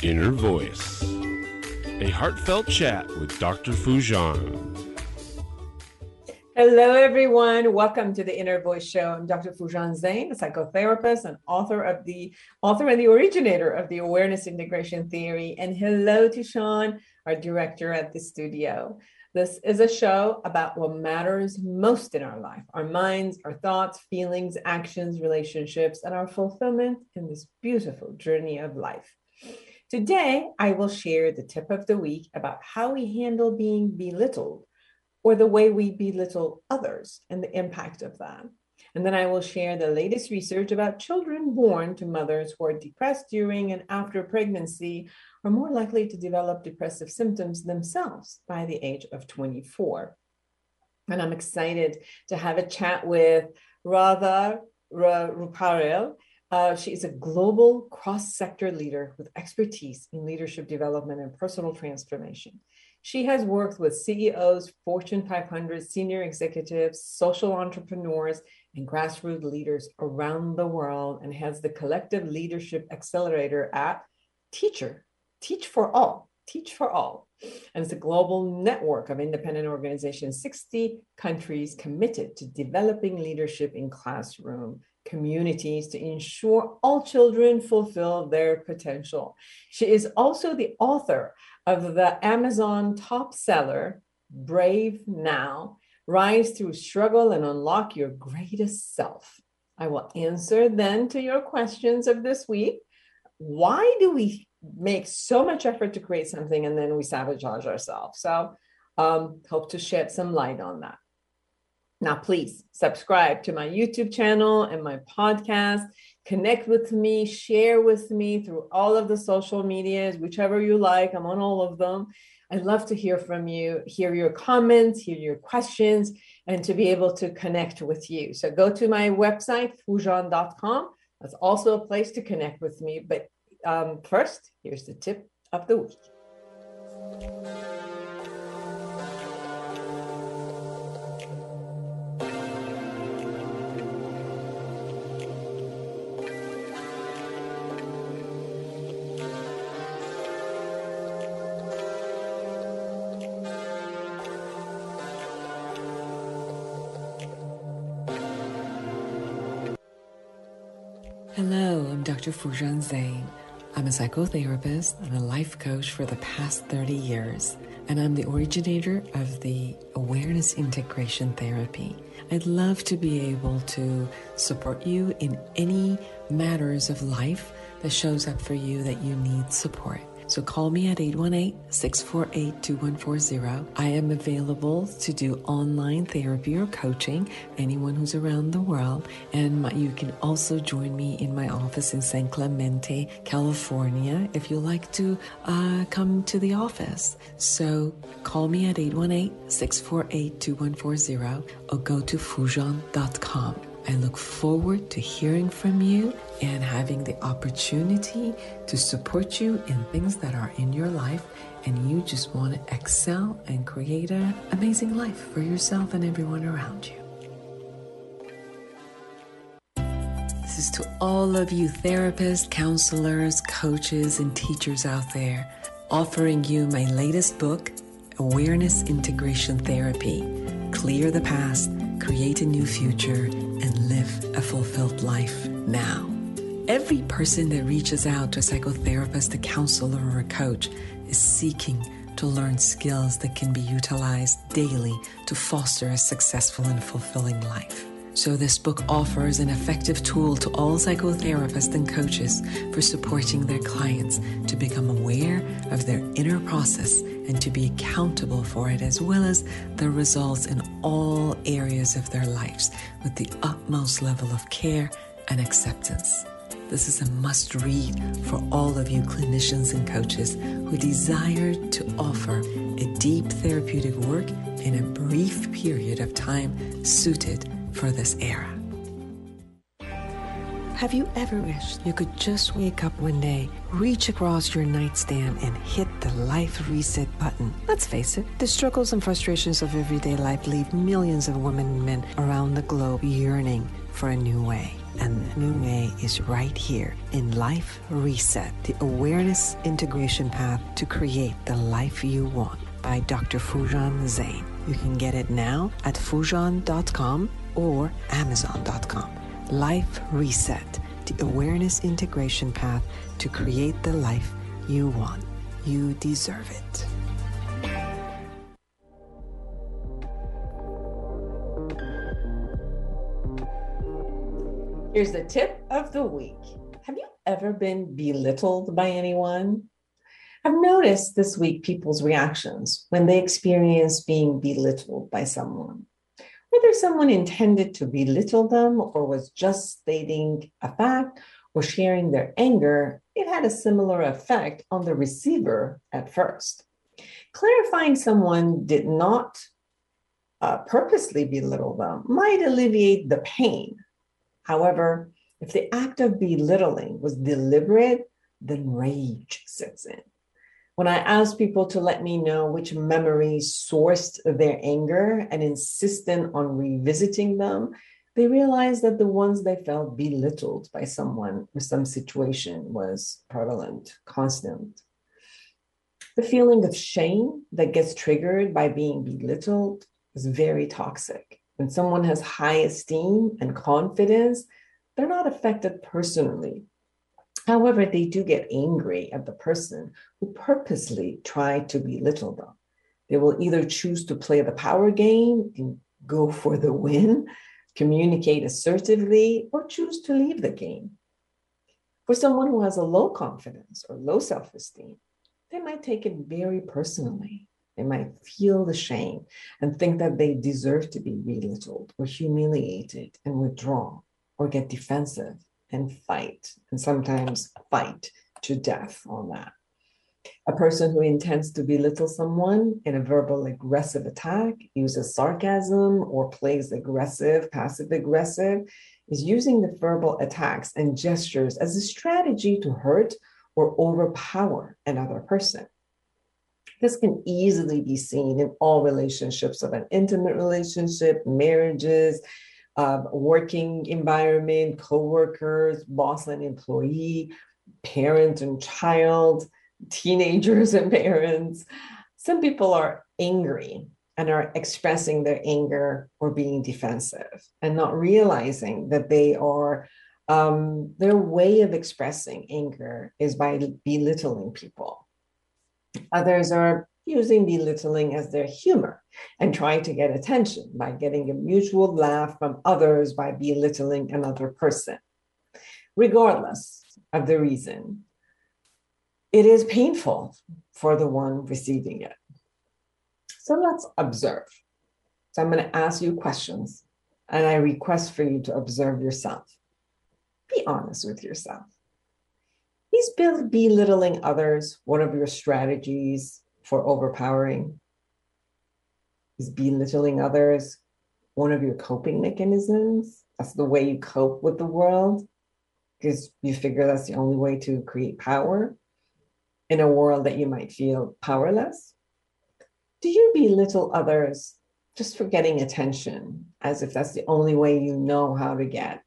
Inner Voice, a heartfelt chat with Dr. Foojan. Hello, everyone. Welcome to the Inner Voice Show. I'm Dr. Foojan Zeine, a psychotherapist and author of the author and the originator of the Awareness Integration Theory. And hello to Sean, our director at the studio. This is a show about what matters most in our life our minds, our thoughts, feelings, actions, relationships, and our fulfillment in this beautiful journey of life. Today, I will share the tip of the week about how we handle being belittled or the way we belittle others and the impact of that. And then I will share the latest research about children born to mothers who are depressed during and after pregnancy are more likely to develop depressive symptoms themselves by the age of 24. And I'm excited to have a chat with Radha Ruparel. Uh, she is a global cross sector leader with expertise in leadership development and personal transformation. She has worked with CEOs, Fortune 500 senior executives, social entrepreneurs, and grassroots leaders around the world and has the collective leadership accelerator at Teacher, Teach for All, Teach for All. And it's a global network of independent organizations, 60 countries committed to developing leadership in classroom communities to ensure all children fulfill their potential. She is also the author of the Amazon top seller, Brave Now Rise Through Struggle and Unlock Your Greatest Self. I will answer then to your questions of this week. Why do we make so much effort to create something and then we sabotage ourselves? So, um, hope to shed some light on that. Now, please subscribe to my YouTube channel and my podcast. Connect with me, share with me through all of the social medias, whichever you like. I'm on all of them. I'd love to hear from you, hear your comments, hear your questions, and to be able to connect with you. So go to my website, foojan.com. That's also a place to connect with me. But um, first, here's the tip of the week. Dr. Foojan Zeine. I'm a psychotherapist and a life coach for the past 30 years, and I'm the originator of the Awareness Integration Therapy. I'd love to be able to support you in any matters of life that shows up for you that you need support. So call me at 818-648-2140. I am available to do online therapy or coaching, anyone who's around the world. And my, you can also join me in my office in San Clemente, California, if you like to uh, come to the office. So call me at 818-648-2140 or go to foojan.com. I look forward to hearing from you and having the opportunity to support you in things that are in your life and you just want to excel and create an amazing life for yourself and everyone around you. This is to all of you therapists, counselors, coaches, and teachers out there, offering you my latest book, Awareness Integration Therapy Clear the Past, Create a New Future and live a fulfilled life now. Every person that reaches out to a psychotherapist, a counselor, or a coach is seeking to learn skills that can be utilized daily to foster a successful and fulfilling life. So, this book offers an effective tool to all psychotherapists and coaches for supporting their clients to become aware of their inner process and to be accountable for it, as well as the results in all areas of their lives with the utmost level of care and acceptance. This is a must read for all of you clinicians and coaches who desire to offer a deep therapeutic work in a brief period of time suited for this era. Have you ever wished you could just wake up one day, reach across your nightstand, and hit the life reset button? Let's face it, the struggles and frustrations of everyday life leave millions of women and men around the globe yearning for a new way. And the new way is right here in Life Reset, the awareness integration path to create the life you want by Dr. Foojan Zeine. You can get it now at foojan.com or amazon.com. Life Reset, the awareness integration path to create the life you want. You deserve it. Here's the tip of the week. Have you ever been belittled by anyone? I've noticed this week people's reactions when they experience being belittled by someone. Whether someone intended to belittle them or was just stating a fact or sharing their anger, it had a similar effect on the receiver at first. Clarifying someone did not uh, purposely belittle them might alleviate the pain. However, if the act of belittling was deliberate, then rage sets in. When I ask people to let me know which memories sourced their anger and insistent on revisiting them, they realized that the ones they felt belittled by someone or some situation was prevalent, constant. The feeling of shame that gets triggered by being belittled is very toxic. When someone has high esteem and confidence, they're not affected personally However, they do get angry at the person who purposely tried to belittle them. They will either choose to play the power game and go for the win, communicate assertively, or choose to leave the game. For someone who has a low confidence or low self esteem, they might take it very personally. They might feel the shame and think that they deserve to be belittled or humiliated and withdraw or get defensive and fight, and sometimes fight to death on that. A person who intends to belittle someone in a verbal aggressive attack, uses sarcasm, or plays aggressive, passive aggressive, is using the verbal attacks and gestures as a strategy to hurt or overpower another person. This can easily be seen in all relationships of an intimate relationship, marriages, uh, working environment, coworkers, boss and employee, parent and child, teenagers and parents. Some people are angry and are expressing their anger or being defensive and not realizing that they are um, their way of expressing anger is by belittling people. Others are using belittling as their humor and trying to get attention by getting a mutual laugh from others by belittling another person. Regardless of the reason, it is painful for the one receiving it. So let's observe. So I'm going to ask you questions and I request for you to observe yourself. Be honest with yourself. Is belittling others one of your strategies for overpowering? Is belittling others one of your coping mechanisms? That's the way you cope with the world because you figure that's the only way to create power in a world that you might feel powerless? Do you belittle others just for getting attention as if that's the only way you know how to get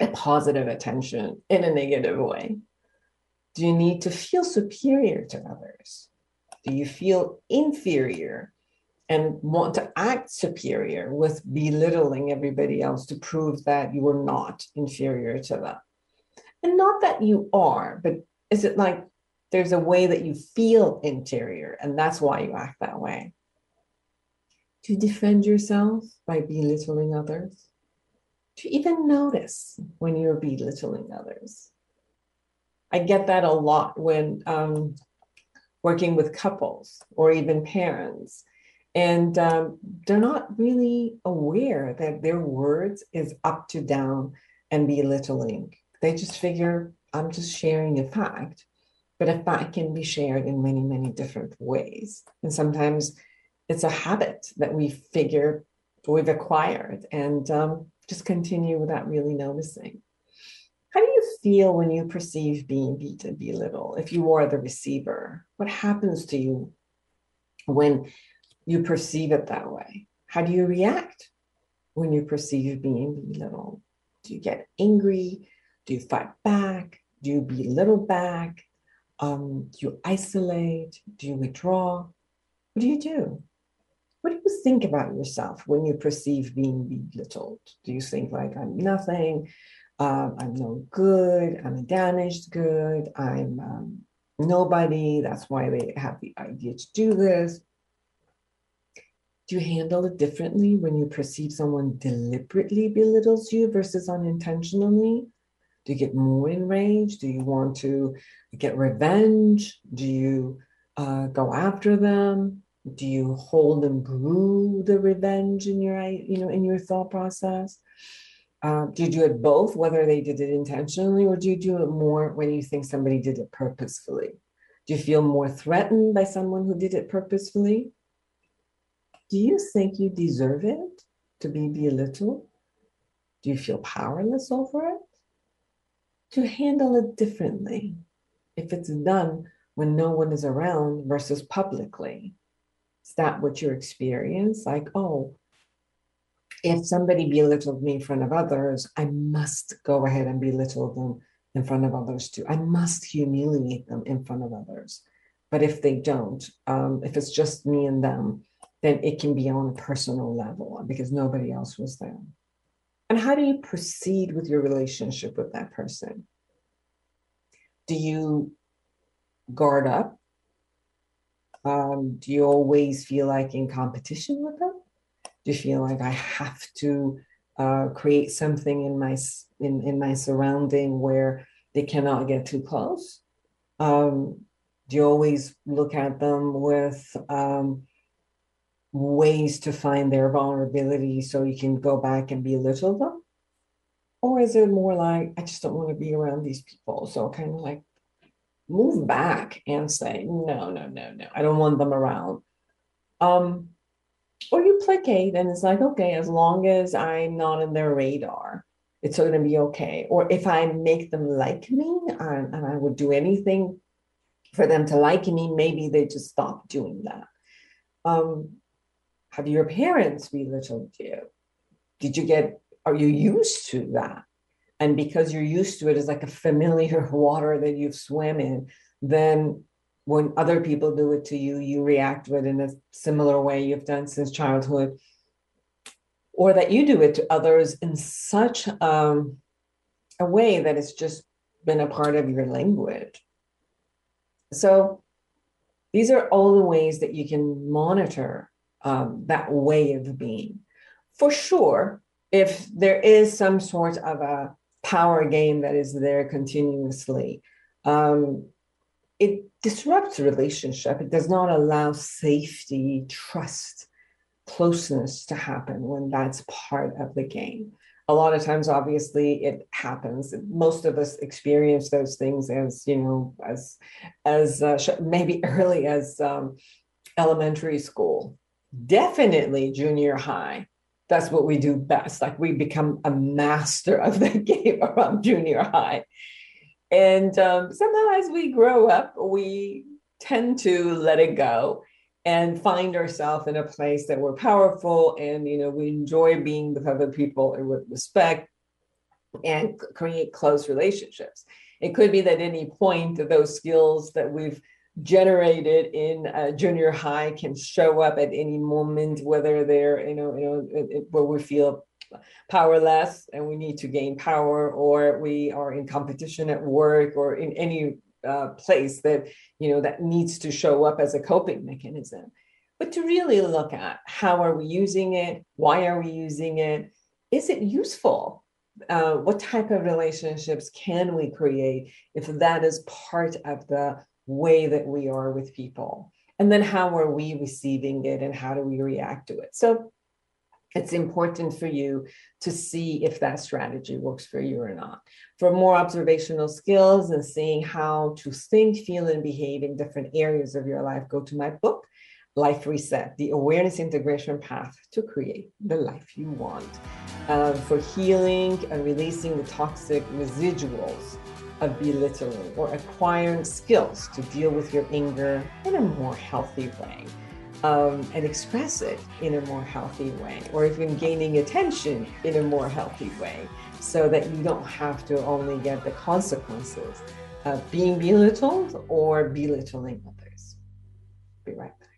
a positive attention in a negative way? Do you need to feel superior to others? Do you feel inferior and want to act superior with belittling everybody else to prove that you are not inferior to them? And not that you are, but is it like there's a way that you feel inferior and that's why you act that way? To defend yourself by belittling others? To even notice when you're belittling others? I get that a lot when um, working with couples or even parents. And um, they're not really aware that their words is up to down and belittling. They just figure, I'm just sharing a fact. But a fact can be shared in many, many different ways. And sometimes it's a habit that we figure we've acquired and um, just continue without really noticing. How do you feel when you perceive being beaten, belittled? If you are the receiver, what happens to you when you perceive it that way? How do you react? when you perceive being belittled? Do you get angry? Do you fight back? Do you belittle back? Um, do you isolate? Do you withdraw? What do you do? What do you think about yourself when you perceive being belittled? Do you think like I'm nothing? Uh, I'm no good. I'm a damaged good. I'm um, nobody. That's why they have the idea to do this. Do you handle it differently when you perceive someone deliberately belittles you versus unintentionally? Do you get more enraged? Do you want to get revenge? Do you uh, go after them? Do you hold and brew the revenge in your, you know, in your thought process? Uh, do you do it both, whether they did it intentionally, or do you do it more when you think somebody did it purposefully? Do you feel more threatened by someone who did it purposefully? Do you think you deserve it to be belittled? Do you feel powerless over it? To handle it differently if it's done when no one is around versus publicly. Is that what you experience? Like, oh, if somebody belittled me in front of others, I must go ahead and belittle them in front of others too. I must humiliate them in front of others. But if they don't, um, if it's just me and them, then it can be on a personal level because nobody else was there. And how do you proceed with your relationship with that person? Do you guard up? Um, do you always feel like in competition with them? Do you feel like I have to uh, create something in my in, in my surrounding where they cannot get too close? Um, do you always look at them with um, ways to find their vulnerability so you can go back and belittle them? Or is it more like, I just don't want to be around these people? So kind of like move back and say, no, no, no, no, I don't want them around. Um, or you placate and it's like, okay, as long as I'm not in their radar, it's going to be okay. Or if I make them like me and, and I would do anything for them to like me, maybe they just stop doing that. Um, have your parents belittled you? Did you get, are you used to that? And because you're used to it as like a familiar water that you've swam in, then when other people do it to you, you react with in a similar way you've done since childhood, or that you do it to others in such um, a way that it's just been a part of your language. So these are all the ways that you can monitor um, that way of being. For sure, if there is some sort of a power game that is there continuously, um, it disrupts relationship. It does not allow safety, trust, closeness to happen when that's part of the game. A lot of times, obviously, it happens. Most of us experience those things as you know, as as uh, maybe early as um, elementary school definitely junior high that's what we do best like we become a master of the game around junior high and um, somehow as we grow up we tend to let it go and find ourselves in a place that we're powerful and you know we enjoy being with other people and with respect and create close relationships. It could be that any point of those skills that we've generated in uh, junior high can show up at any moment, whether they're, you know, you know, it, it, where we feel powerless and we need to gain power, or we are in competition at work or in any uh, place that, you know, that needs to show up as a coping mechanism. But to really look at how are we using it? Why are we using it? Is it useful? Uh, what type of relationships can we create if that is part of the way that we are with people. And then how are we receiving it and how do we react to it? So it's important for you to see if that strategy works for you or not. For more observational skills and seeing how to think, feel, and behave in different areas of your life, go to my book, Life Reset The Awareness Integration Path to Create the Life You Want. Uh, for healing and releasing the toxic residuals of belittling or acquiring skills to deal with your anger in a more healthy way. Um, and express it in a more healthy way, or even gaining attention in a more healthy way, so that you don't have to only get the consequences of being belittled or belittling others. Be right back.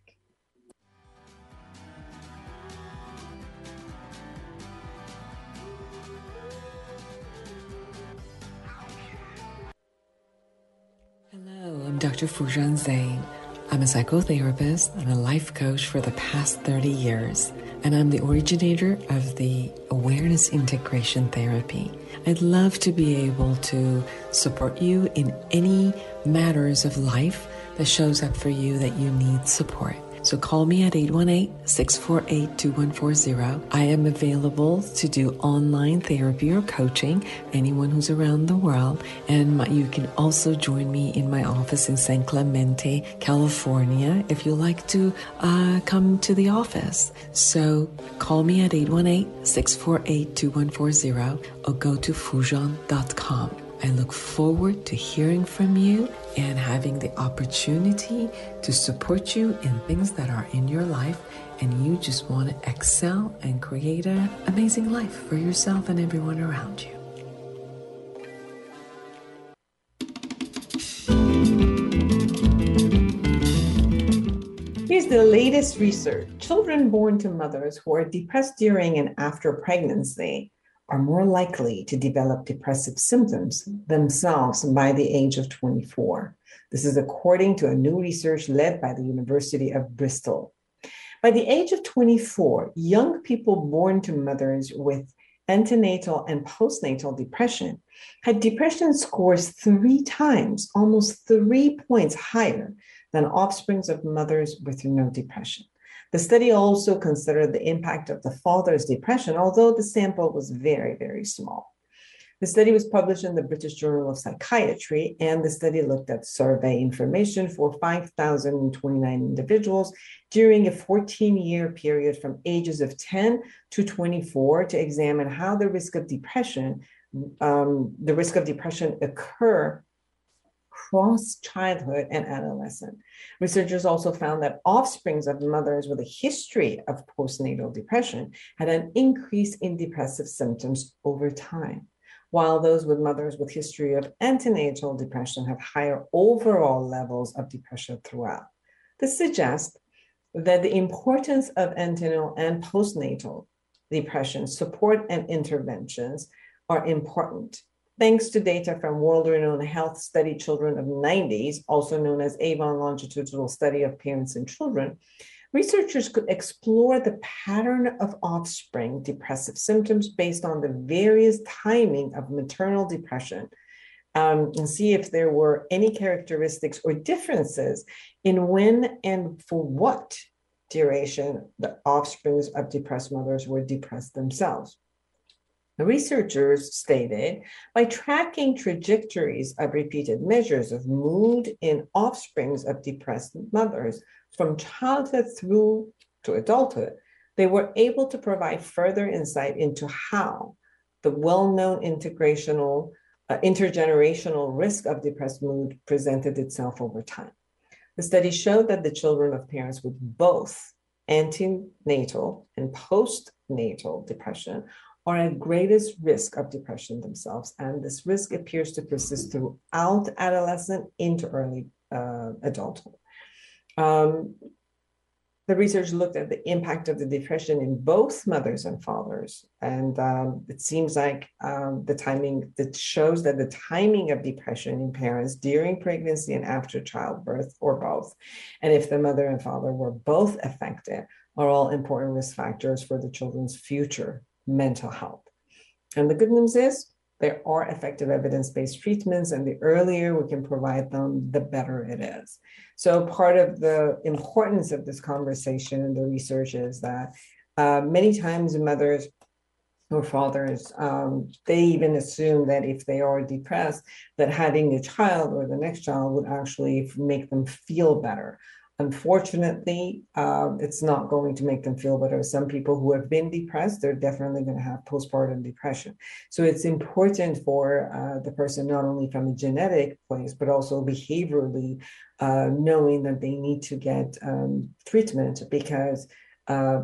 Hello, I'm Dr. Foojan Zeine. I'm a psychotherapist and a life coach for the past 30 years, and I'm the originator of the Awareness Integration Therapy. I'd love to be able to support you in any matters of life that shows up for you that you need support. So call me at 818 648 2140. I am available to do online therapy or coaching, anyone who's around the world. And my, you can also join me in my office in San Clemente, California, if you like to uh, come to the office. So call me at 818 648 2140 or go to foojan.com. I look forward to hearing from you and having the opportunity to support you in things that are in your life and you just want to excel and create an amazing life for yourself and everyone around you. Here's the latest research. Children born to mothers who are depressed during and after pregnancy are more likely to develop depressive symptoms themselves by the age of 24. This is according to a new research led by the University of Bristol. By the age of 24, young people born to mothers with antenatal and postnatal depression had depression scores three times, almost three points higher than offsprings of mothers with no depression. The study also considered the impact of the father's depression, although the sample was very, very small. The study was published in the British Journal of Psychiatry, and the study looked at survey information for 5,029 individuals during a 14 year period from ages of 10 to 24 to examine how the risk of depression, um, the risk of depression occur across childhood and adolescence. Researchers also found that offsprings of mothers with a history of postnatal depression had an increase in depressive symptoms over time, while those with mothers with history of antenatal depression have higher overall levels of depression throughout. This suggests that the importance of antenatal and postnatal depression support and interventions are important Thanks to data from world-renowned health study children of 90s, also known as Avon longitudinal study of parents and children, researchers could explore the pattern of offspring depressive symptoms based on the various timing of maternal depression um, and see if there were any characteristics or differences in when and for what duration the offsprings of depressed mothers were depressed themselves. The researchers stated by tracking trajectories of repeated measures of mood in offsprings of depressed mothers from childhood through to adulthood, they were able to provide further insight into how the well-known integrational uh, intergenerational risk of depressed mood presented itself over time. The study showed that the children of parents with both antenatal and postnatal depression are at greatest risk of depression themselves. And this risk appears to persist throughout adolescent into early uh, adulthood. Um, the research looked at the impact of the depression in both mothers and fathers. And um, it seems like um, the timing that shows that the timing of depression in parents during pregnancy and after childbirth, or both, and if the mother and father were both affected, are all important risk factors for the children's future mental health. And the good news is there are effective evidence based treatments, and the earlier we can provide them, the better it is. So, part of the importance of this conversation and the research is that uh, many times mothers or fathers, um, they even assume that if they are depressed, that having a child or the next child would actually make them feel better. Unfortunately, uh, it's not going to make them feel better. Some people who have been depressed, they're definitely going to have postpartum depression. So it's important for uh, the person, not only from a genetic place, but also behaviorally, uh, knowing that they need to get um, treatment because uh,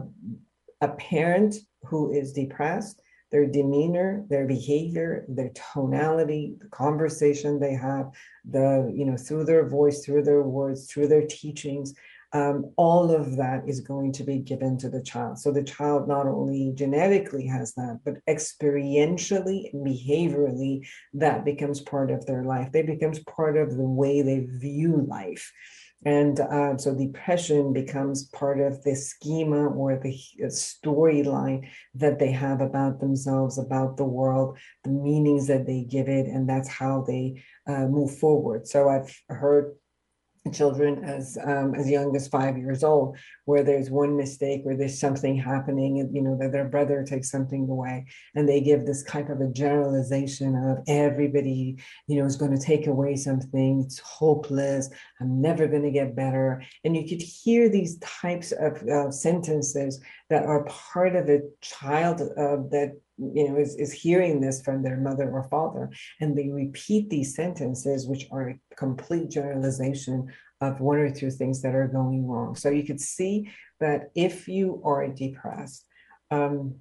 a parent who is depressed their demeanor, their behavior, their tonality, the conversation they have, the, you know, through their voice, through their words, through their teachings, um, all of that is going to be given to the child. So the child not only genetically has that, but experientially and behaviorally, that becomes part of their life. They becomes part of the way they view life. And uh, so depression becomes part of the schema or the storyline that they have about themselves, about the world, the meanings that they give it, and that's how they uh, move forward. So I've heard children as um, as young as five years old where there's one mistake or there's something happening and you know that their brother takes something away and they give this type of a generalization of everybody you know is going to take away something. It's hopeless. I'm never going to get better. And you could hear these types of uh, sentences that are part of a child uh, that you know is, is hearing this from their mother or father and they repeat these sentences which are a complete generalization of one or two things that are going wrong so you could see that if you are depressed um,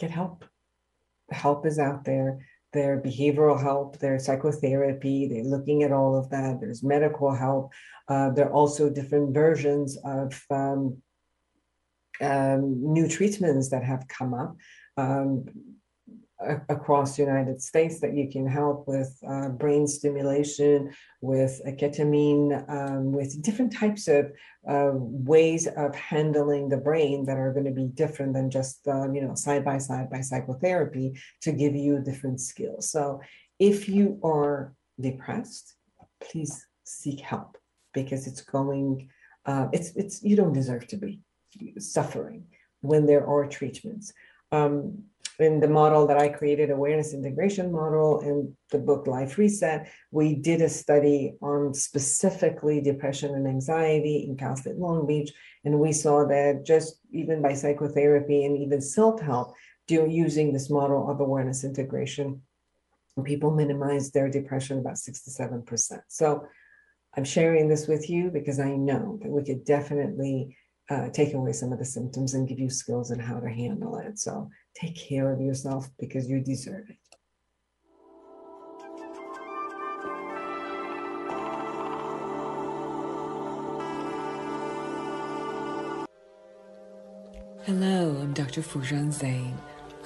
get help help is out there their behavioral help, their psychotherapy, they're looking at all of that. There's medical help. Uh, there are also different versions of um, um, new treatments that have come up. Um, across the United States that you can help with uh, brain stimulation, with ketamine, um, with different types of uh, ways of handling the brain that are going to be different than just uh, you know side by side by psychotherapy to give you different skills. So if you are depressed, please seek help because it's going. Uh, it's it's you don't deserve to be suffering when there are treatments. Um, in the model that I created, awareness integration model, in the book Life Reset, we did a study on specifically depression and anxiety in Cal State Long Beach. And we saw that just even by psychotherapy and even self help, using this model of awareness integration, people minimize their depression about 67%. So I'm sharing this with you because I know that we could definitely uh, take away some of the symptoms and give you skills on how to handle it. So take care of yourself because you deserve it. Hello, I'm Dr. Foojan Zeine.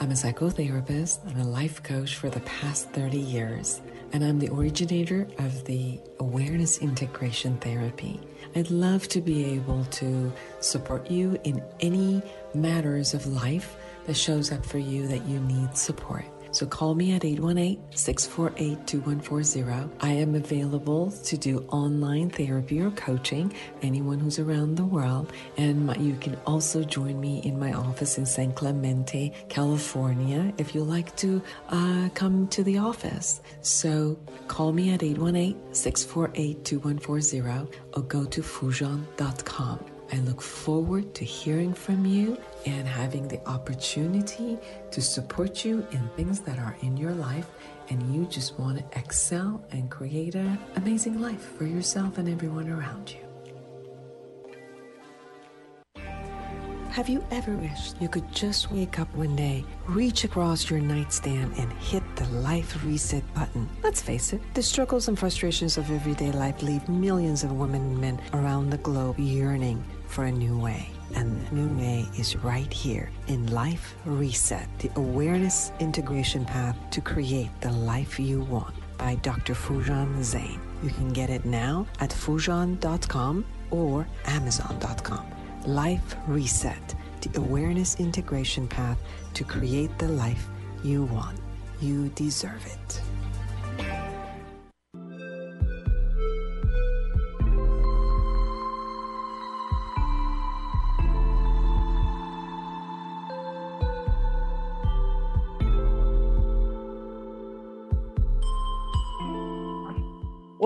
I'm a psychotherapist and a life coach for the past 30 years, and I'm the originator of the Awareness Integration Therapy. I'd love to be able to support you in any matters of life that shows up for you that you need support. So call me at 818-648-2140. I am available to do online therapy or coaching, anyone who's around the world. And my, you can also join me in my office in San Clemente, California, if you like to uh, come to the office. So call me at 818-648-2140 or go to foojan.com. I look forward to hearing from you and having the opportunity to support you in things that are in your life and you just want to excel and create an amazing life for yourself and everyone around you. Have you ever wished you could just wake up one day, reach across your nightstand, and hit the life reset button? Let's face it, the struggles and frustrations of everyday life leave millions of women and men around the globe yearning for a new way. And new way is right here in Life Reset, the awareness integration path to create the life you want by Dr. Foojan Zeine. You can get it now at foojan.com or amazon.com. Life Reset, the awareness integration path to create the life you want. You deserve it.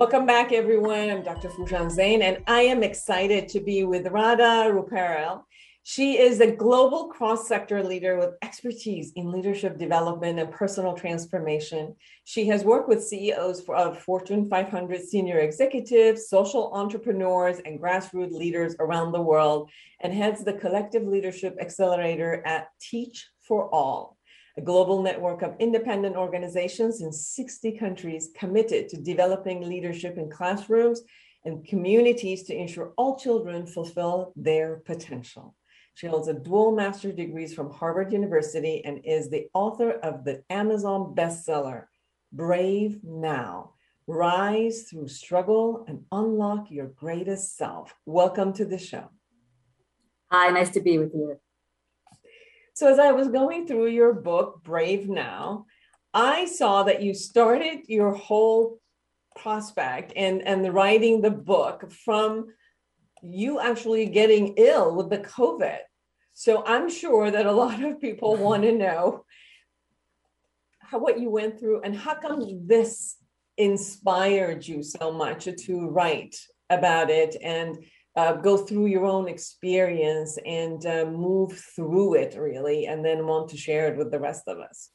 Welcome back, everyone. I'm Dr. Foojan Zeine, and I am excited to be with Radha Ruparel. She is a global cross sector leader with expertise in leadership development and personal transformation. She has worked with CEOs of Fortune 500 senior executives, social entrepreneurs, and grassroots leaders around the world, and heads the Collective Leadership Accelerator at Teach for All, a global network of independent organizations in 60 countries committed to developing leadership in classrooms and communities to ensure all children fulfill their potential. She holds a dual master's degrees from Harvard University and is the author of the Amazon bestseller, Brave Now Rise Through Struggle and Unlock Your Greatest Self. Welcome to the show. Hi, nice to be with you. So, as I was going through your book, Brave Now, I saw that you started your whole prospect and, and the writing the book from you actually getting ill with the COVID. So I'm sure that a lot of people want to know how what you went through and how come this inspired you so much to write about it and uh, go through your own experience and uh, move through it really and then want to share it with the rest of us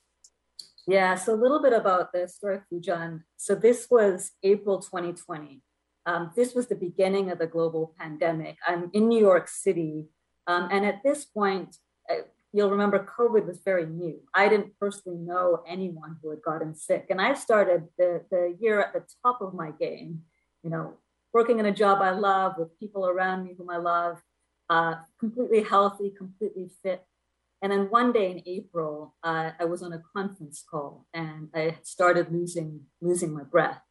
yeah so a little bit about the story Foojan. so this was april 2020 um, this was the beginning of the global pandemic. I'm in New York City. Um, and at this point, uh, you'll remember COVID was very new. I didn't personally know anyone who had gotten sick. And I started the, the year at the top of my game, you know, working in a job I love with people around me whom I love, uh, completely healthy, completely fit. And then one day in April, uh, I was on a conference call and I started losing losing my breath.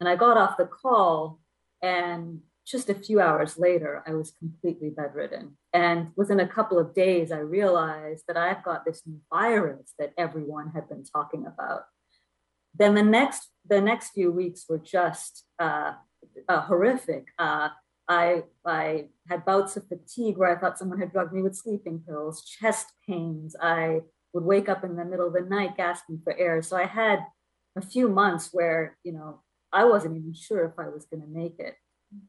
And I got off the call and just a few hours later, I was completely bedridden. And within a couple of days, I realized that I've got this new virus that everyone had been talking about. Then the next the next few weeks were just uh, uh, horrific. Uh, I I had bouts of fatigue where I thought someone had drugged me with sleeping pills, chest pains. I would wake up in the middle of the night gasping for air. So I had a few months where you know I wasn't even sure if I was going to make it.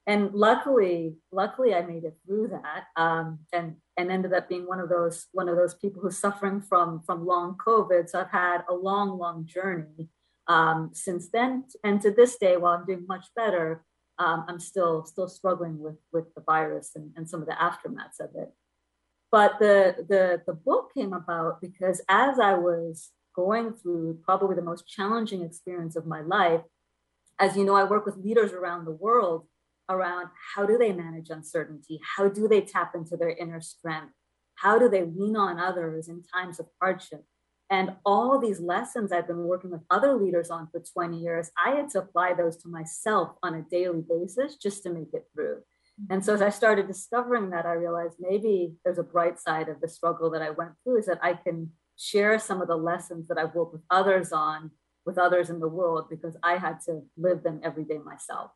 And luckily, luckily, I made it through that, um, and and ended up being one of those one of those people who's suffering from from long COVID. So I've had a long, long journey um, since then, and to this day, while I'm doing much better, um, I'm still still struggling with with the virus and, and some of the aftermaths of it. But the the the book came about because as I was going through probably the most challenging experience of my life, as you know, I work with leaders around the world around how do they manage uncertainty? How do they tap into their inner strength? How do they lean on others in times of hardship? And all these lessons I've been working with other leaders on for 20 years, I had to apply those to myself on a daily basis just to make it through. Mm-hmm. And so as I started discovering that, I realized maybe there's a bright side of the struggle that I went through is that I can share some of the lessons that I've worked with others on with others in the world because I had to live them every day myself.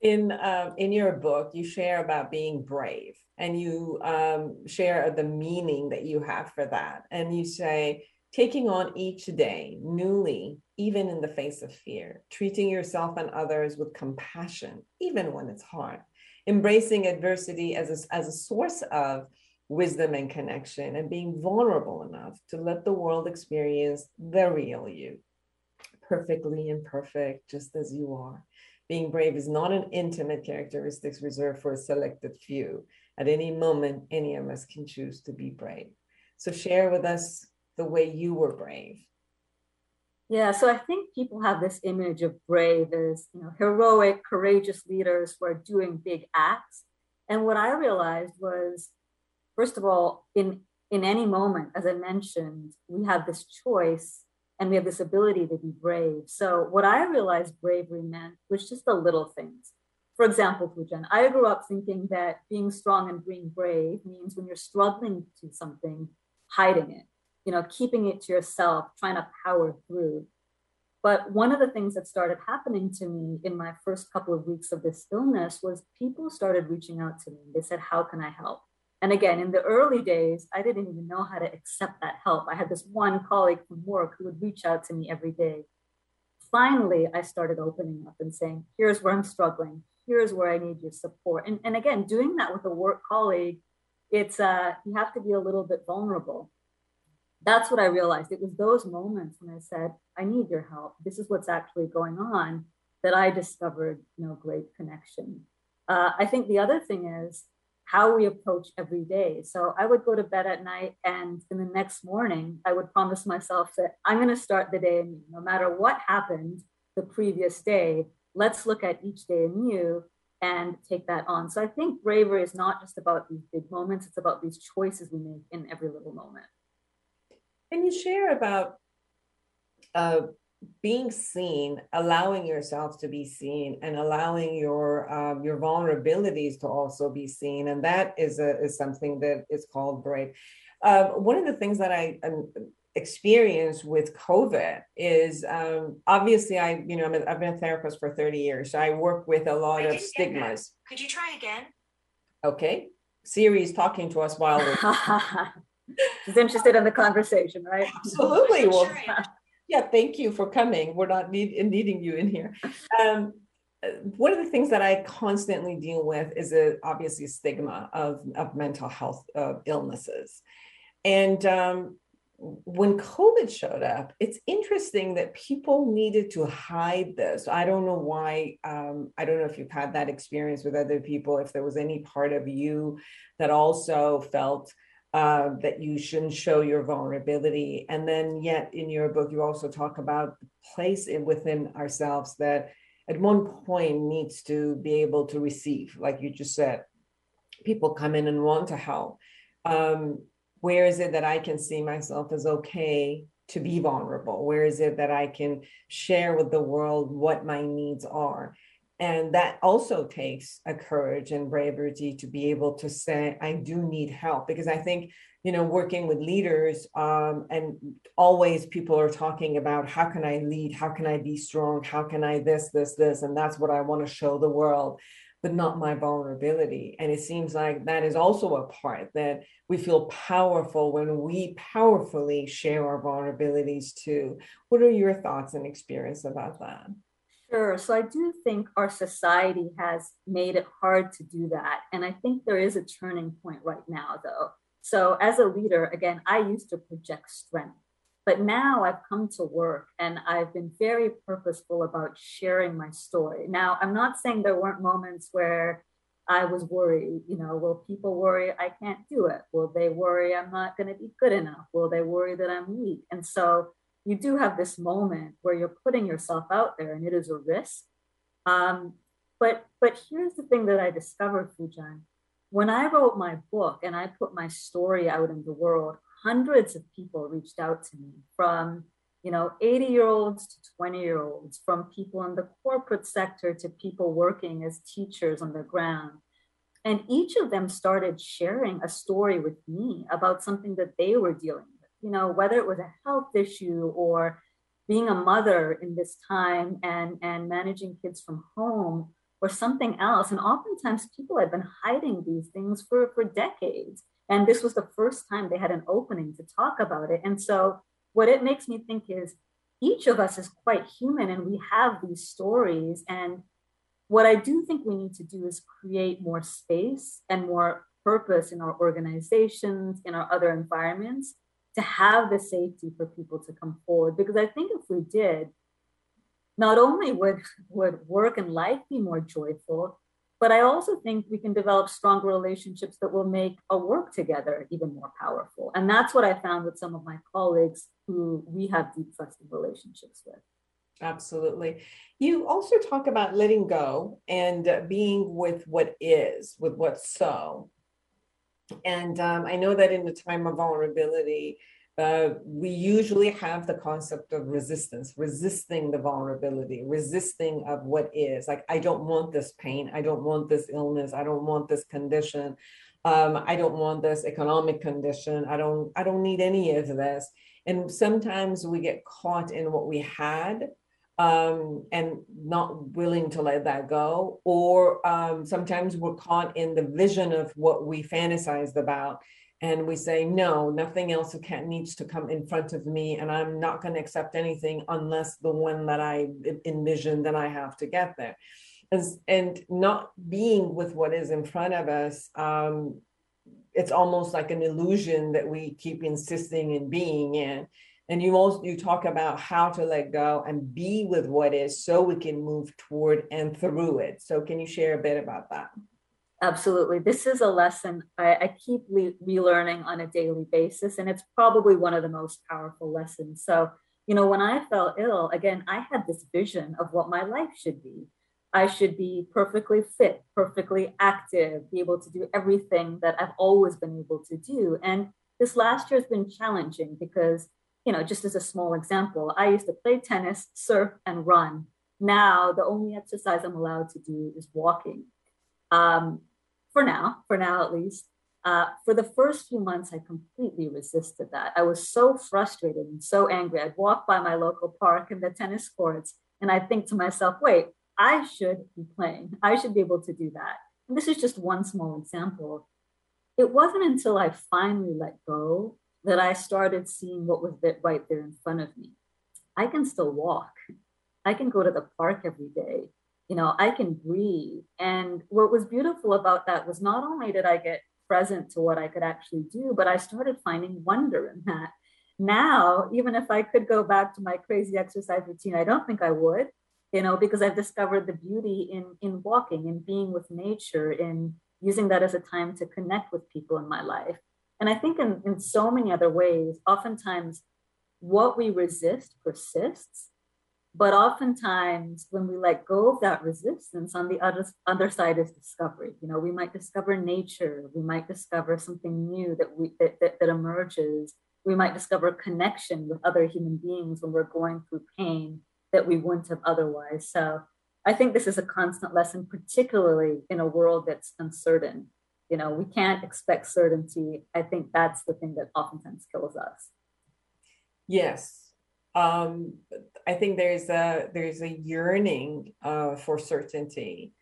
In uh, in your book, you share about being brave, and you um, share the meaning that you have for that, and you say taking on each day newly, even in the face of fear, treating yourself and others with compassion, even when it's hard, embracing adversity as a, as a source of wisdom and connection and being vulnerable enough to let the world experience the real you, perfectly imperfect, just as you are. Being brave is not an intimate characteristic reserved for a selected few. At any moment, any of us can choose to be brave. So, share with us the way you were brave. Yeah, so I think people have this image of brave as you know heroic, courageous leaders who are doing big acts. And what I realized was first of all, in in any moment, as I mentioned, we have this choice and we have this ability to be brave. So what I realized bravery meant was just the little things. For example, Foojan, I grew up thinking that being strong and being brave means when you're struggling to something, hiding it, you know, keeping it to yourself, trying to power through. But one of the things that started happening to me in my first couple of weeks of this illness was people started reaching out to me. They said, How can I help? And again, in the early days, I didn't even know how to accept that help. I had this one colleague from work who would reach out to me every day. finally I started opening up and saying, here's where I'm struggling. Here's where I need your support. And, and again, doing that with a work colleague, it's uh, you have to be a little bit vulnerable. That's what I realized. It was those moments when I said, I need your help. This is what's actually going on that I discovered, you know, great connection. Uh, I think the other thing is how we approach every day. So I would go to bed at night, and in the next morning, I would promise myself that I'm going to start the day anew. No matter what happened the previous day, let's look at each day anew and take that on. So I think bravery is not just about these big moments, it's about these choices we make in every little moment. Can you share about uh, being seen, allowing yourself to be seen, and allowing your um, your vulnerabilities to also be seen, and that is a is something that is called brave. Um, one of the things that I um, experienced with COVID is um, obviously I you know i have been a therapist for thirty years, so I work with a lot of stigmas. Could you try again? Okay, Siri is talking to us while we're. She's interested in the conversation, right? Absolutely. Well, yeah, thank you for coming. We're not need, needing you in here. Um, one of the things that I constantly deal with is a, obviously stigma of, of mental health uh, illnesses. And um, when COVID showed up, it's interesting that people needed to hide this. I don't know why. Um, I don't know if you've had that experience with other people, if there was any part of you that also felt uh, that you shouldn't show your vulnerability. And then, yet, in your book, you also talk about the place within ourselves that at one point needs to be able to receive, like you just said. People come in and want to help. Um, where is it that I can see myself as okay to be vulnerable? Where is it that I can share with the world what my needs are? And that also takes a courage and bravery to be able to say, I do need help. Because I think, you know, working with leaders, um, and always people are talking about how can I lead? How can I be strong? How can I this, this, this? And that's what I want to show the world, but not my vulnerability. And it seems like that is also a part that we feel powerful when we powerfully share our vulnerabilities too. What are your thoughts and experience about that? Sure. So I do think our society has made it hard to do that. And I think there is a turning point right now, though. So as a leader, again, I used to project strength, but now I've come to work and I've been very purposeful about sharing my story. Now, I'm not saying there weren't moments where I was worried, you know, will people worry I can't do it? Will they worry I'm not going to be good enough? Will they worry that I'm weak? And so you do have this moment where you're putting yourself out there and it is a risk. Um, but but here's the thing that I discovered, Foojan. When I wrote my book and I put my story out in the world, hundreds of people reached out to me from you know 80 year olds to 20 year olds, from people in the corporate sector to people working as teachers on the ground. And each of them started sharing a story with me about something that they were dealing with you know, whether it was a health issue or being a mother in this time and, and managing kids from home or something else. And oftentimes people had been hiding these things for, for decades. And this was the first time they had an opening to talk about it. And so what it makes me think is each of us is quite human and we have these stories. And what I do think we need to do is create more space and more purpose in our organizations, in our other environments, to have the safety for people to come forward. Because I think if we did, not only would, would work and life be more joyful, but I also think we can develop stronger relationships that will make a work together even more powerful. And that's what I found with some of my colleagues who we have deep trusting relationships with. Absolutely. You also talk about letting go and being with what is, with what's so. And um, I know that in the time of vulnerability, uh, we usually have the concept of resistance, resisting the vulnerability, resisting of what is. Like, I don't want this pain. I don't want this illness. I don't want this condition. Um, I don't want this economic condition. I don't. I don't need any of this. And sometimes we get caught in what we had um, and not willing to let that go. Or um, sometimes we're caught in the vision of what we fantasized about and we say no nothing else can needs to come in front of me and i'm not going to accept anything unless the one that i envision that i have to get there and, and not being with what is in front of us um, it's almost like an illusion that we keep insisting in being in and you also you talk about how to let go and be with what is so we can move toward and through it so can you share a bit about that Absolutely. This is a lesson I, I keep le- relearning on a daily basis, and it's probably one of the most powerful lessons. So, you know, when I fell ill, again, I had this vision of what my life should be. I should be perfectly fit, perfectly active, be able to do everything that I've always been able to do. And this last year has been challenging because, you know, just as a small example, I used to play tennis, surf, and run. Now, the only exercise I'm allowed to do is walking. Um, for now, for now at least. Uh, for the first few months, I completely resisted that. I was so frustrated and so angry. I'd walk by my local park and the tennis courts, and I'd think to myself, wait, I should be playing. I should be able to do that. And this is just one small example. It wasn't until I finally let go that I started seeing what was right there in front of me. I can still walk. I can go to the park every day you know, I can breathe. And what was beautiful about that was not only did I get present to what I could actually do, but I started finding wonder in that. Now, even if I could go back to my crazy exercise routine, I don't think I would, you know, because I've discovered the beauty in in walking and being with nature, in using that as a time to connect with people in my life. And I think in, in so many other ways, oftentimes what we resist persists but oftentimes, when we let go of that resistance, on the other, other side is discovery. You know, we might discover nature, we might discover something new that we that, that, that emerges. We might discover connection with other human beings when we're going through pain that we wouldn't have otherwise. So I think this is a constant lesson, particularly in a world that's uncertain. You know, we can't expect certainty. I think that's the thing that oftentimes kills us. Yes, um, I think there's a there's a yearning uh, for certainty,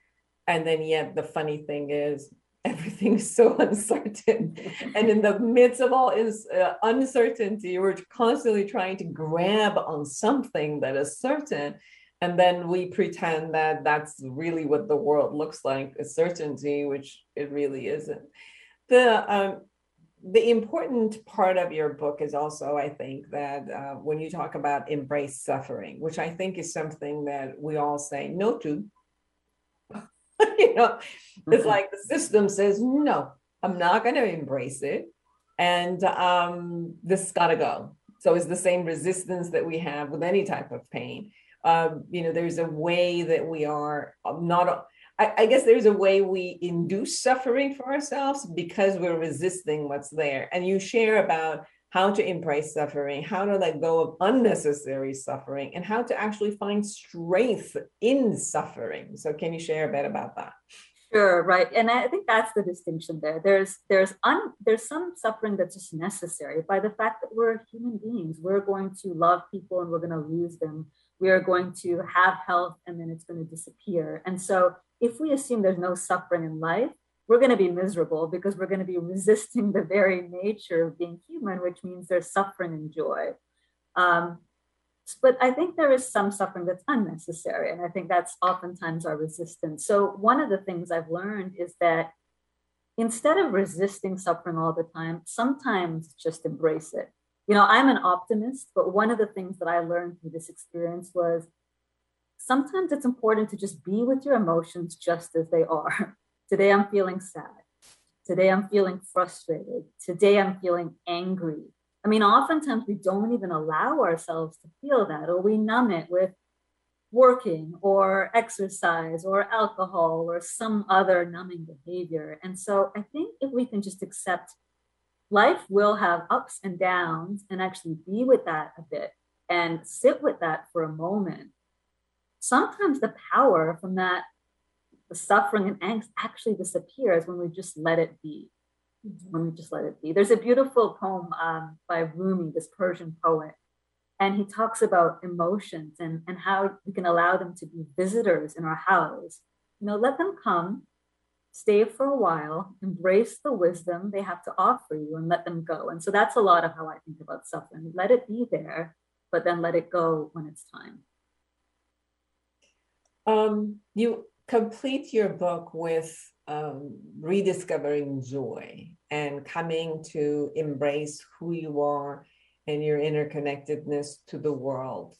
and then yet the funny thing is everything is so uncertain, and in the midst of all is uh, uncertainty, we're constantly trying to grab on something that is certain, and then we pretend that that's really what the world looks like, a certainty, which it really isn't. The um, the important part of your book is also, I think, that uh, when you talk about embrace suffering, which I think is something that we all say no to. you know, mm-hmm. it's like the system says, no, I'm not going to embrace it. And um, this got to go. So it's the same resistance that we have with any type of pain. Um, you know, there's a way that we are not I, I guess there's a way we induce suffering for ourselves because we're resisting what's there. And you share about how to embrace suffering, how to let go of unnecessary suffering, and how to actually find strength in suffering. So, can you share a bit about that? Sure, right, and I think that's the distinction there. There's there's un, there's some suffering that's just necessary by the fact that we're human beings. We're going to love people and we're going to lose them. We are going to have health and then it's going to disappear. And so if we assume there's no suffering in life, we're going to be miserable because we're going to be resisting the very nature of being human, which means there's suffering and joy. Um, but I think there is some suffering that's unnecessary. And I think that's oftentimes our resistance. So, one of the things I've learned is that instead of resisting suffering all the time, sometimes just embrace it. You know, I'm an optimist, but one of the things that I learned through this experience was sometimes it's important to just be with your emotions just as they are. Today I'm feeling sad. Today I'm feeling frustrated. Today I'm feeling angry. I mean, oftentimes we don't even allow ourselves to feel that, or we numb it with working or exercise or alcohol or some other numbing behavior. And so I think if we can just accept life will have ups and downs and actually be with that a bit and sit with that for a moment. Sometimes the power from that the suffering and angst actually disappears when we just let it be. Mm-hmm. when we just let it be. There's a beautiful poem um, by rumi this persian poet and he talks about emotions and, and how we can allow them to be visitors in our house. You know let them come stay for a while, embrace the wisdom they have to offer you, and let them go. And so that's a lot of how I think about suffering. Let it be there, but then let it go when it's time. Um, you complete your book with um, rediscovering joy and coming to embrace who you are and your interconnectedness to the world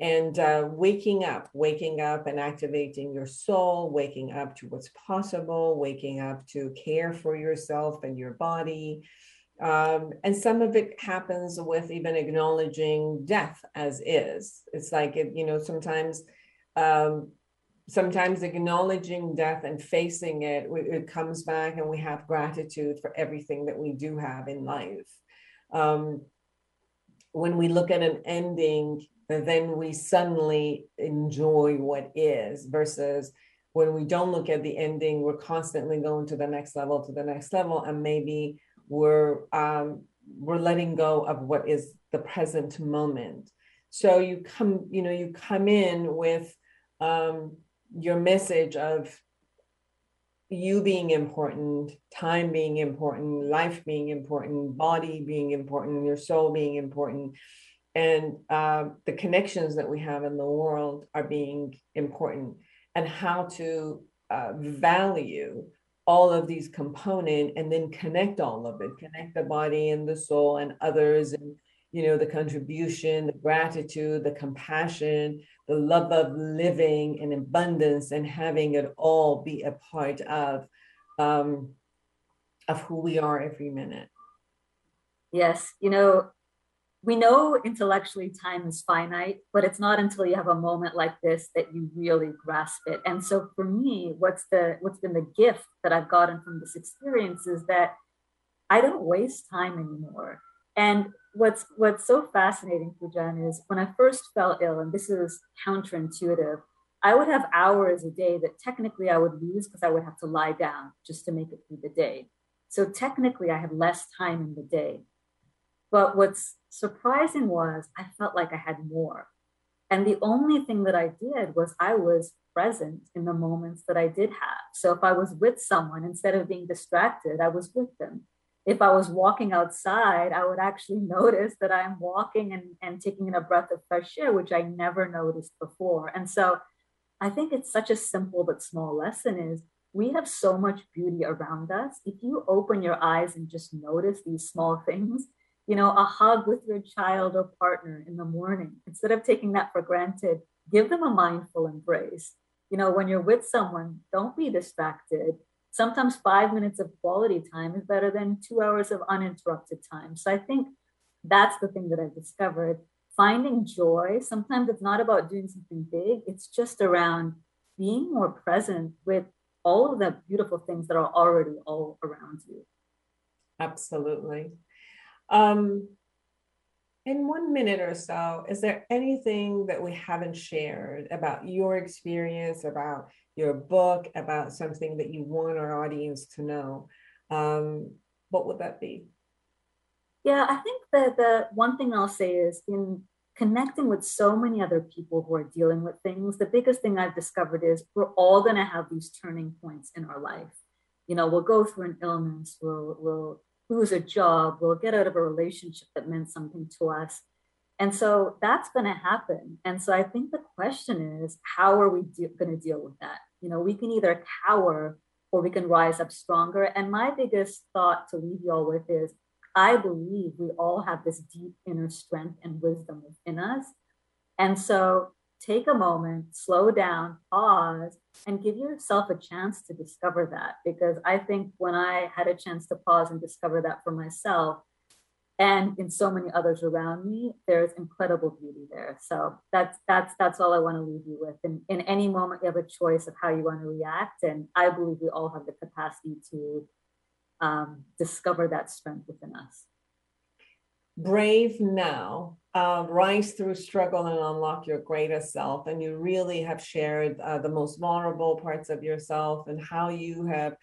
and uh, waking up, waking up and activating your soul, waking up to what's possible, waking up to care for yourself and your body. Um, and some of it happens with even acknowledging death as is. It's like, it, you know, sometimes. Um, sometimes acknowledging death and facing it, it comes back and we have gratitude for everything that we do have in life. Um, when we look at an ending, then we suddenly enjoy what is versus when we don't look at the ending, we're constantly going to the next level, to the next level, and maybe we're um, we're letting go of what is the present moment. So you come, you know, you come in with um, your message of you being important, time being important, life being important, body being important, your soul being important, and uh, the connections that we have in the world are being important, and how to uh, value all of these component and then connect all of it, connect the body and the soul and others, and you know the contribution, the gratitude, the compassion, the love of living and abundance and having it all be a part of um, of who we are every minute. Yes, you know, we know intellectually time is finite, but it's not until you have a moment like this that you really grasp it. And so for me, what's the what's been the gift that I've gotten from this experience is that I don't waste time anymore. And what's what's so fascinating, Foojan, is when I first fell ill, and this is counterintuitive, I would have hours a day that technically I would lose because I would have to lie down just to make it through the day. So technically, I have less time in the day. But what's surprising was I felt like I had more. And the only thing that I did was I was present in the moments that I did have. So if I was with someone, instead of being distracted, I was with them if I was walking outside, I would actually notice that I'm walking and, and taking in a breath of fresh air, which I never noticed before. And so I think it's such a simple but small lesson is we have so much beauty around us. If you open your eyes and just notice these small things, you know, a hug with your child or partner in the morning, instead of taking that for granted, give them a mindful embrace. You know, when you're with someone, don't be distracted sometimes five minutes of quality time is better than two hours of uninterrupted time. So I think that's the thing that I've discovered. Finding joy, sometimes it's not about doing something big, it's just around being more present with all of the beautiful things that are already all around you. Absolutely. Um, in one minute or so, is there anything that we haven't shared about your experience, about your book, about something that you want our audience to know? Um, what would that be? Yeah, I think that the one thing I'll say is in connecting with so many other people who are dealing with things, the biggest thing I've discovered is we're all going to have these turning points in our life. You know, we'll go through an illness, we'll, we'll lose a job, we'll get out of a relationship that meant something to us. And so that's going to happen. And so I think the question is, how are we de- going to deal with that? You know, we can either cower or we can rise up stronger. And my biggest thought to leave you all with is I believe we all have this deep inner strength and wisdom within us. And so take a moment, slow down, pause, and give yourself a chance to discover that. Because I think when I had a chance to pause and discover that for myself, and in so many others around me, there's incredible beauty there. So that's that's that's all I want to leave you with. And in any moment, you have a choice of how you want to react, and I believe we all have the capacity to um, discover that strength within us. Brave now uh, rise through struggle and unlock your greatest self. And you really have shared uh, the most vulnerable parts of yourself and how you have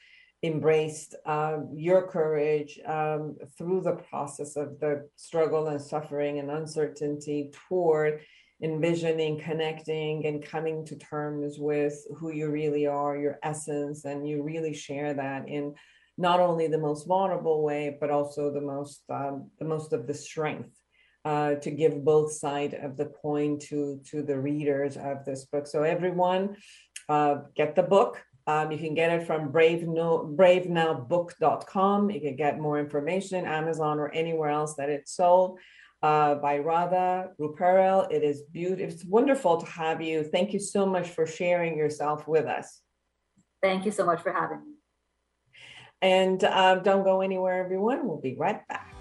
embraced uh, your courage um, through the process of the struggle and suffering and uncertainty toward envisioning, connecting, and coming to terms with who you really are, your essence, and you really share that in not only the most vulnerable way, but also the most um, the most of the strength uh, to give both side of the coin to to the readers of this book. So everyone, uh, get the book. Um, you can get it from Brave no, bravenowbook.com. You can get more information, Amazon or anywhere else that it's sold. Uh, by Radha Ruparel. It is beautiful. It's wonderful to have you. Thank you so much for sharing yourself with us. Thank you so much for having me. And uh, don't go anywhere, everyone. We'll be right back.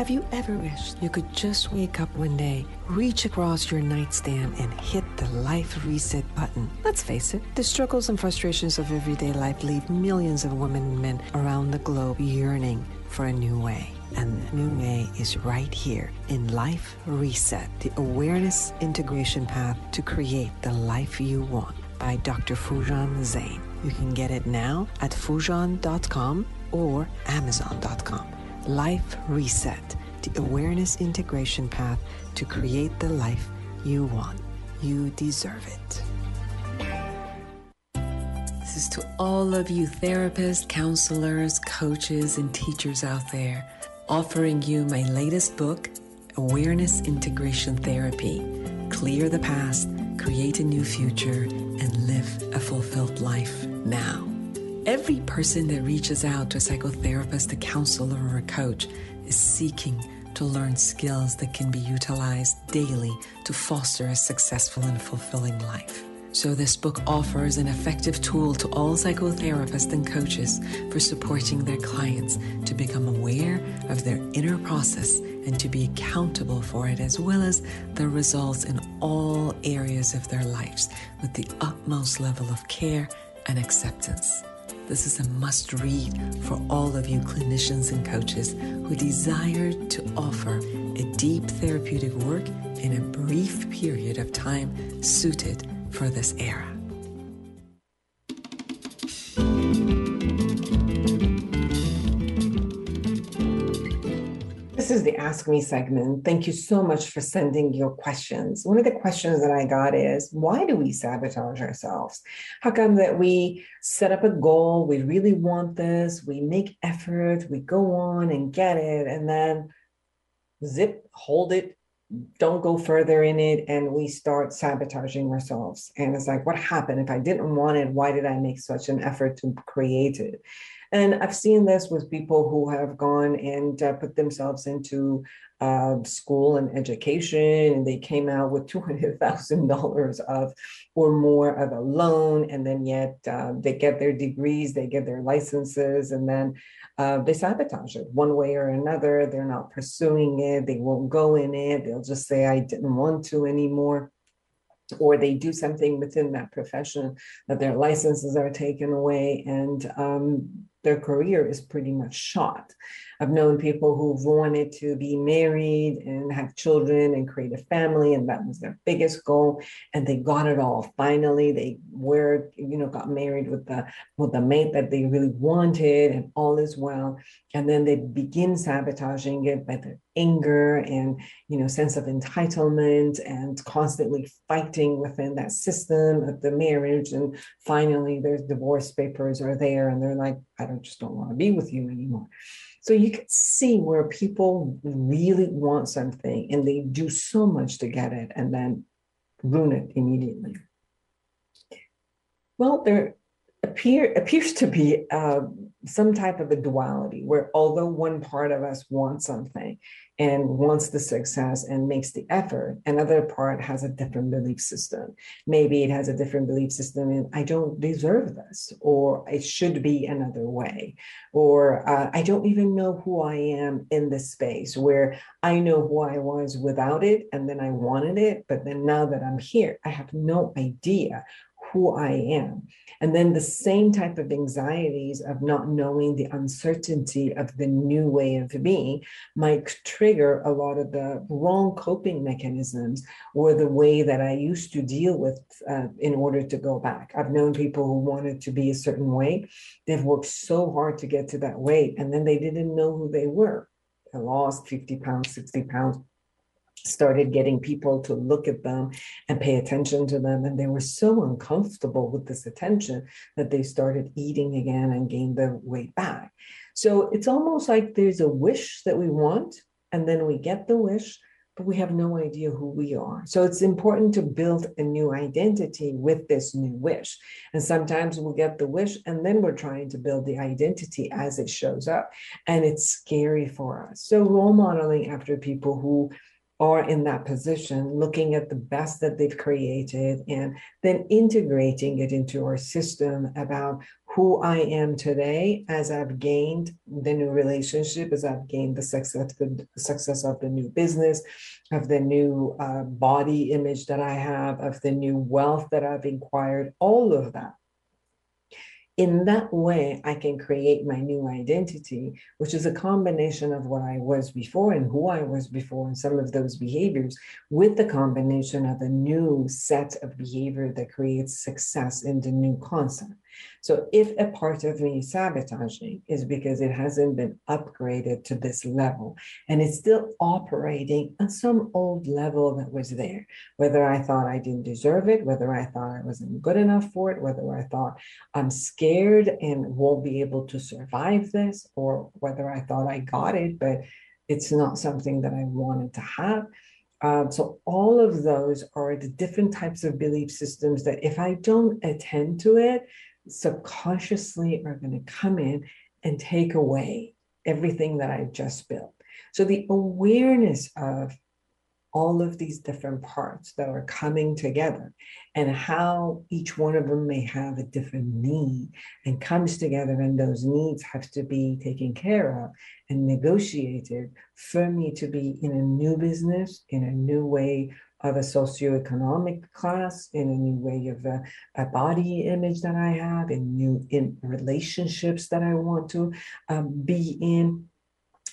Have you ever wished you could just wake up one day, reach across your nightstand, and hit the life reset button? Let's face it, the struggles and frustrations of everyday life leave millions of women and men around the globe yearning for a new way. And new way is right here in Life Reset, the awareness integration path to create the life you want by Dr. Foojan Zeine. You can get it now at foojan.com or amazon.com. Life Reset, the awareness integration path to create the life you want. You deserve it. This is to all of you therapists, counselors, coaches, and teachers out there, offering you my latest book, Awareness Integration Therapy Clear the Past, Create a New Future, and Live a Fulfilled Life now. Every person that reaches out to a psychotherapist, a counselor, or a coach is seeking to learn skills that can be utilized daily to foster a successful and fulfilling life. So, this book offers an effective tool to all psychotherapists and coaches for supporting their clients to become aware of their inner process and to be accountable for it, as well as the results in all areas of their lives with the utmost level of care and acceptance. This is a must read for all of you clinicians and coaches who desire to offer a deep therapeutic work in a brief period of time suited for this era. This is the Ask Me segment. Thank you so much for sending your questions. One of the questions that I got is why do we sabotage ourselves? How come that we set up a goal, we really want this, we make effort, we go on and get it, and then zip, hold it, don't go further in it, and we start sabotaging ourselves. And it's like, what happened? If I didn't want it, why did I make such an effort to create it? And I've seen this with people who have gone and uh, put themselves into uh, school and education, and they came out with $200,000 of or more of a loan, and then yet uh, they get their degrees, they get their licenses, and then uh, they sabotage it one way or another. They're not pursuing it, they won't go in it, they'll just say, I didn't want to anymore or they do something within that profession that their licenses are taken away and um, their career is pretty much shot. I've known people who've wanted to be married and have children and create a family, and that was their biggest goal. And they got it all. Finally, they were, you know, got married with the with the mate that they really wanted, and all is well. And then they begin sabotaging it by their anger and you know sense of entitlement and constantly fighting within that system of the marriage. And finally, their divorce papers are there, and they're like, I don't just don't want to be with you anymore. So you can see where people really want something and they do so much to get it and then ruin it immediately. Well, there appear appears to be uh, some type of a duality where although one part of us wants something and wants the success and makes the effort another part has a different belief system. Maybe it has a different belief system and i don't deserve this or it should be another way or uh, i don't even know who i am in this space where i know who i was without it and then i wanted it but then now that i'm here i have no idea who I am. And then the same type of anxieties of not knowing the uncertainty of the new way of being might trigger a lot of the wrong coping mechanisms or the way that I used to deal with uh, in order to go back. I've known people who wanted to be a certain way. They've worked so hard to get to that weight, and then they didn't know who they were. I lost 50 pounds, 60 pounds started getting people to look at them and pay attention to them. And they were so uncomfortable with this attention that they started eating again and gained their weight back. So it's almost like there's a wish that we want, and then we get the wish, but we have no idea who we are. So it's important to build a new identity with this new wish. And sometimes we'll get the wish, and then we're trying to build the identity as it shows up. And it's scary for us. So role modeling after people who are in that position, looking at the best that they've created and then integrating it into our system about who I am today as I've gained the new relationship, as I've gained the success, the success of the new business, of the new uh, body image that I have, of the new wealth that I've acquired, all of that in that way, I can create my new identity, which is a combination of what I was before and who I was before, and some of those behaviors, with the combination of a new set of behavior that creates success in the new concept. So if a part of me is sabotaging, is because it hasn't been upgraded to this level and it's still operating on some old level that was there. Whether I thought I didn't deserve it, whether I thought I wasn't good enough for it, whether I thought I'm scared and won't be able to survive this, or whether I thought I got it, but it's not something that I wanted to have. Um, so all of those are the different types of belief systems that if I don't attend to it, subconsciously are going to come in and take away everything that I just built. So the awareness of all of these different parts that are coming together and how each one of them may have a different need and comes together and those needs have to be taken care of and negotiated for me to be in a new business in a new way of a socioeconomic class, in a new way of a, a, body image that I have, in new in relationships that I want to um, be in,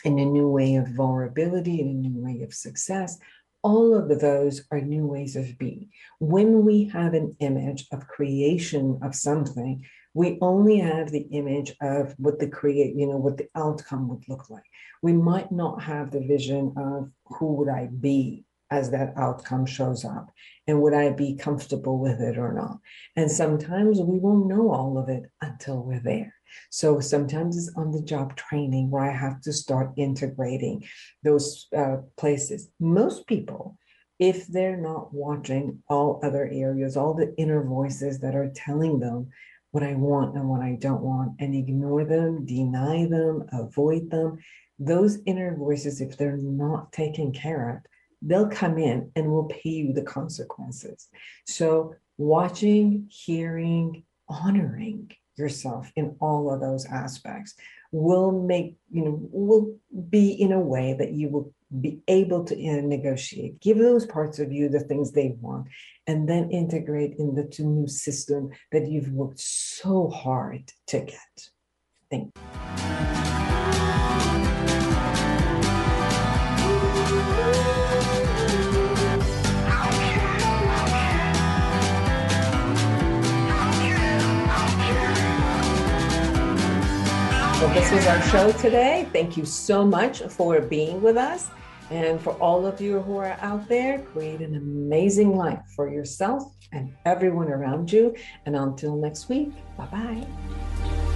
in a new way of vulnerability, in a new way of success. All of those are new ways of being. When we have an image of creation of something, we only have the image of what the create, you know, what the outcome would look like. We might not have the vision of who would I be as that outcome shows up and would i be comfortable with it or not? And sometimes we won't know all of it until we're there. So sometimes it's on the job training where i have to start integrating those uh, places. Most people if they're not watching all other areas all the inner voices that are telling them what i want and what i don't want and ignore them deny them avoid them those inner voices if they're not taken care of they'll come in and will pay you the consequences. So, watching, hearing, honoring yourself in all of those aspects will make, you know, will be in a way that you will be able to uh, negotiate. Give those parts of you the things they want, and then integrate in the new system that you've worked so hard to get. Thank you. This was our show today. Thank you so much for being with us. And for all of you who are out there, create an amazing life for yourself and everyone around you. And until next week, bye bye.